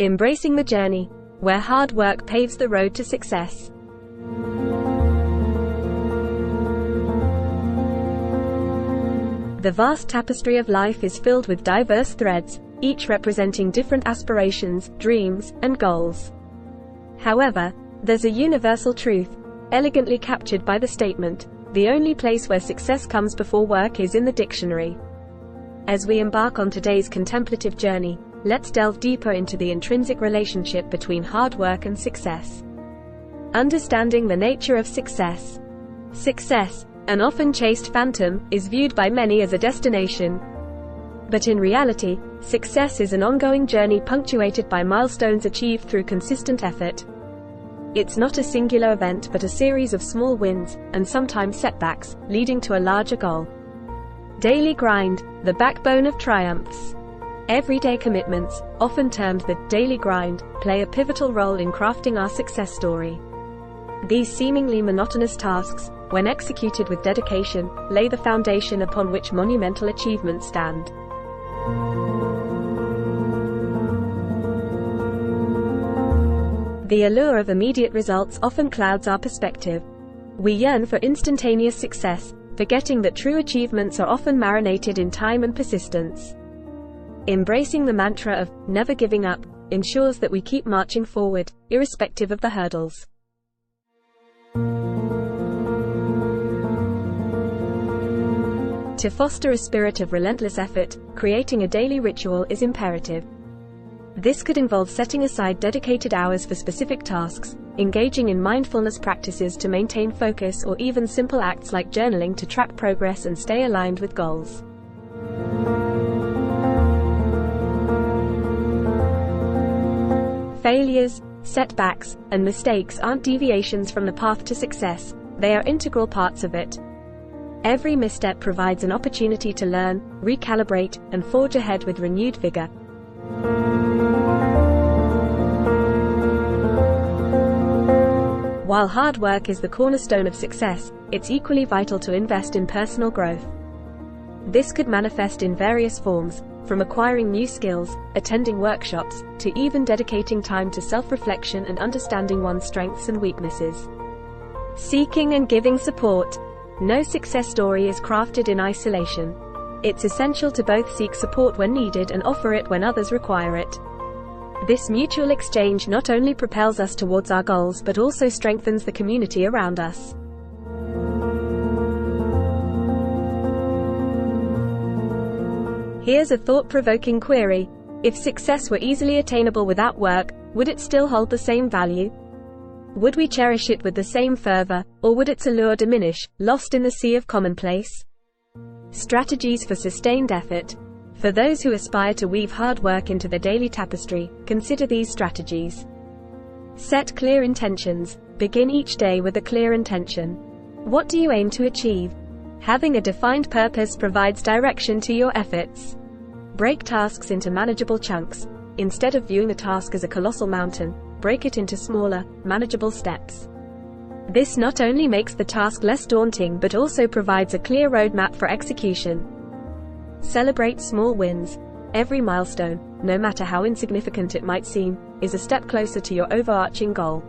Embracing the journey, where hard work paves the road to success. The vast tapestry of life is filled with diverse threads, each representing different aspirations, dreams, and goals. However, there's a universal truth, elegantly captured by the statement, the only place where success comes before work is in the dictionary. As we embark on today's contemplative journey, let's delve deeper into the intrinsic relationship between hard work and success. Understanding the nature of success. Success, an often chased phantom, is viewed by many as a destination. But in reality, success is an ongoing journey punctuated by milestones achieved through consistent effort. It's not a singular event but a series of small wins, and sometimes setbacks, leading to a larger goal. Daily grind, the backbone of triumphs. Everyday commitments, often termed the daily grind, play a pivotal role in crafting our success story. These seemingly monotonous tasks, when executed with dedication, lay the foundation upon which monumental achievements stand. The allure of immediate results often clouds our perspective. We yearn for instantaneous success, forgetting that true achievements are often marinated in time and persistence. Embracing the mantra of never giving up ensures that we keep marching forward, irrespective of the hurdles. To foster a spirit of relentless effort, creating a daily ritual is imperative. This could involve setting aside dedicated hours for specific tasks, engaging in mindfulness practices to maintain focus, or even simple acts like journaling to track progress and stay aligned with goals. Failures, setbacks, and mistakes aren't deviations from the path to success, they are integral parts of it. Every misstep provides an opportunity to learn, recalibrate, and forge ahead with renewed vigor. While hard work is the cornerstone of success, it's equally vital to invest in personal growth. This could manifest in various forms, from acquiring new skills, attending workshops, to even dedicating time to self reflection and understanding one's strengths and weaknesses. Seeking and giving support. No success story is crafted in isolation. It's essential to both seek support when needed and offer it when others require it. This mutual exchange not only propels us towards our goals but also strengthens the community around us. Here's a thought provoking query If success were easily attainable without work, would it still hold the same value? Would we cherish it with the same fervor, or would its allure diminish, lost in the sea of commonplace? Strategies for sustained effort. For those who aspire to weave hard work into the daily tapestry, consider these strategies. Set clear intentions. Begin each day with a clear intention. What do you aim to achieve? Having a defined purpose provides direction to your efforts. Break tasks into manageable chunks. Instead of viewing a task as a colossal mountain, break it into smaller, manageable steps. This not only makes the task less daunting but also provides a clear roadmap for execution. Celebrate small wins. Every milestone, no matter how insignificant it might seem, is a step closer to your overarching goal.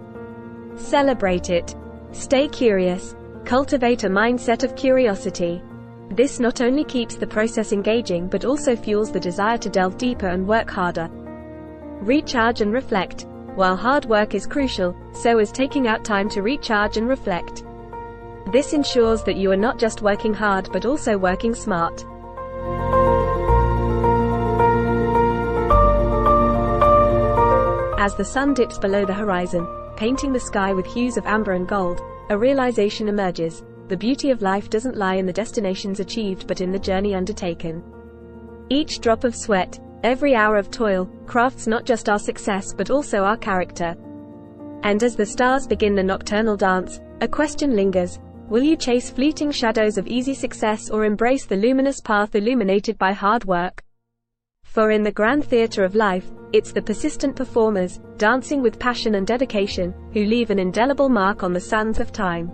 Celebrate it. Stay curious. Cultivate a mindset of curiosity. This not only keeps the process engaging but also fuels the desire to delve deeper and work harder. Recharge and reflect. While hard work is crucial, so is taking out time to recharge and reflect. This ensures that you are not just working hard but also working smart. As the sun dips below the horizon, painting the sky with hues of amber and gold, a realization emerges. The beauty of life doesn't lie in the destinations achieved but in the journey undertaken. Each drop of sweat, every hour of toil, crafts not just our success but also our character. And as the stars begin the nocturnal dance, a question lingers. Will you chase fleeting shadows of easy success or embrace the luminous path illuminated by hard work? For in the grand theatre of life, it's the persistent performers, dancing with passion and dedication, who leave an indelible mark on the sands of time.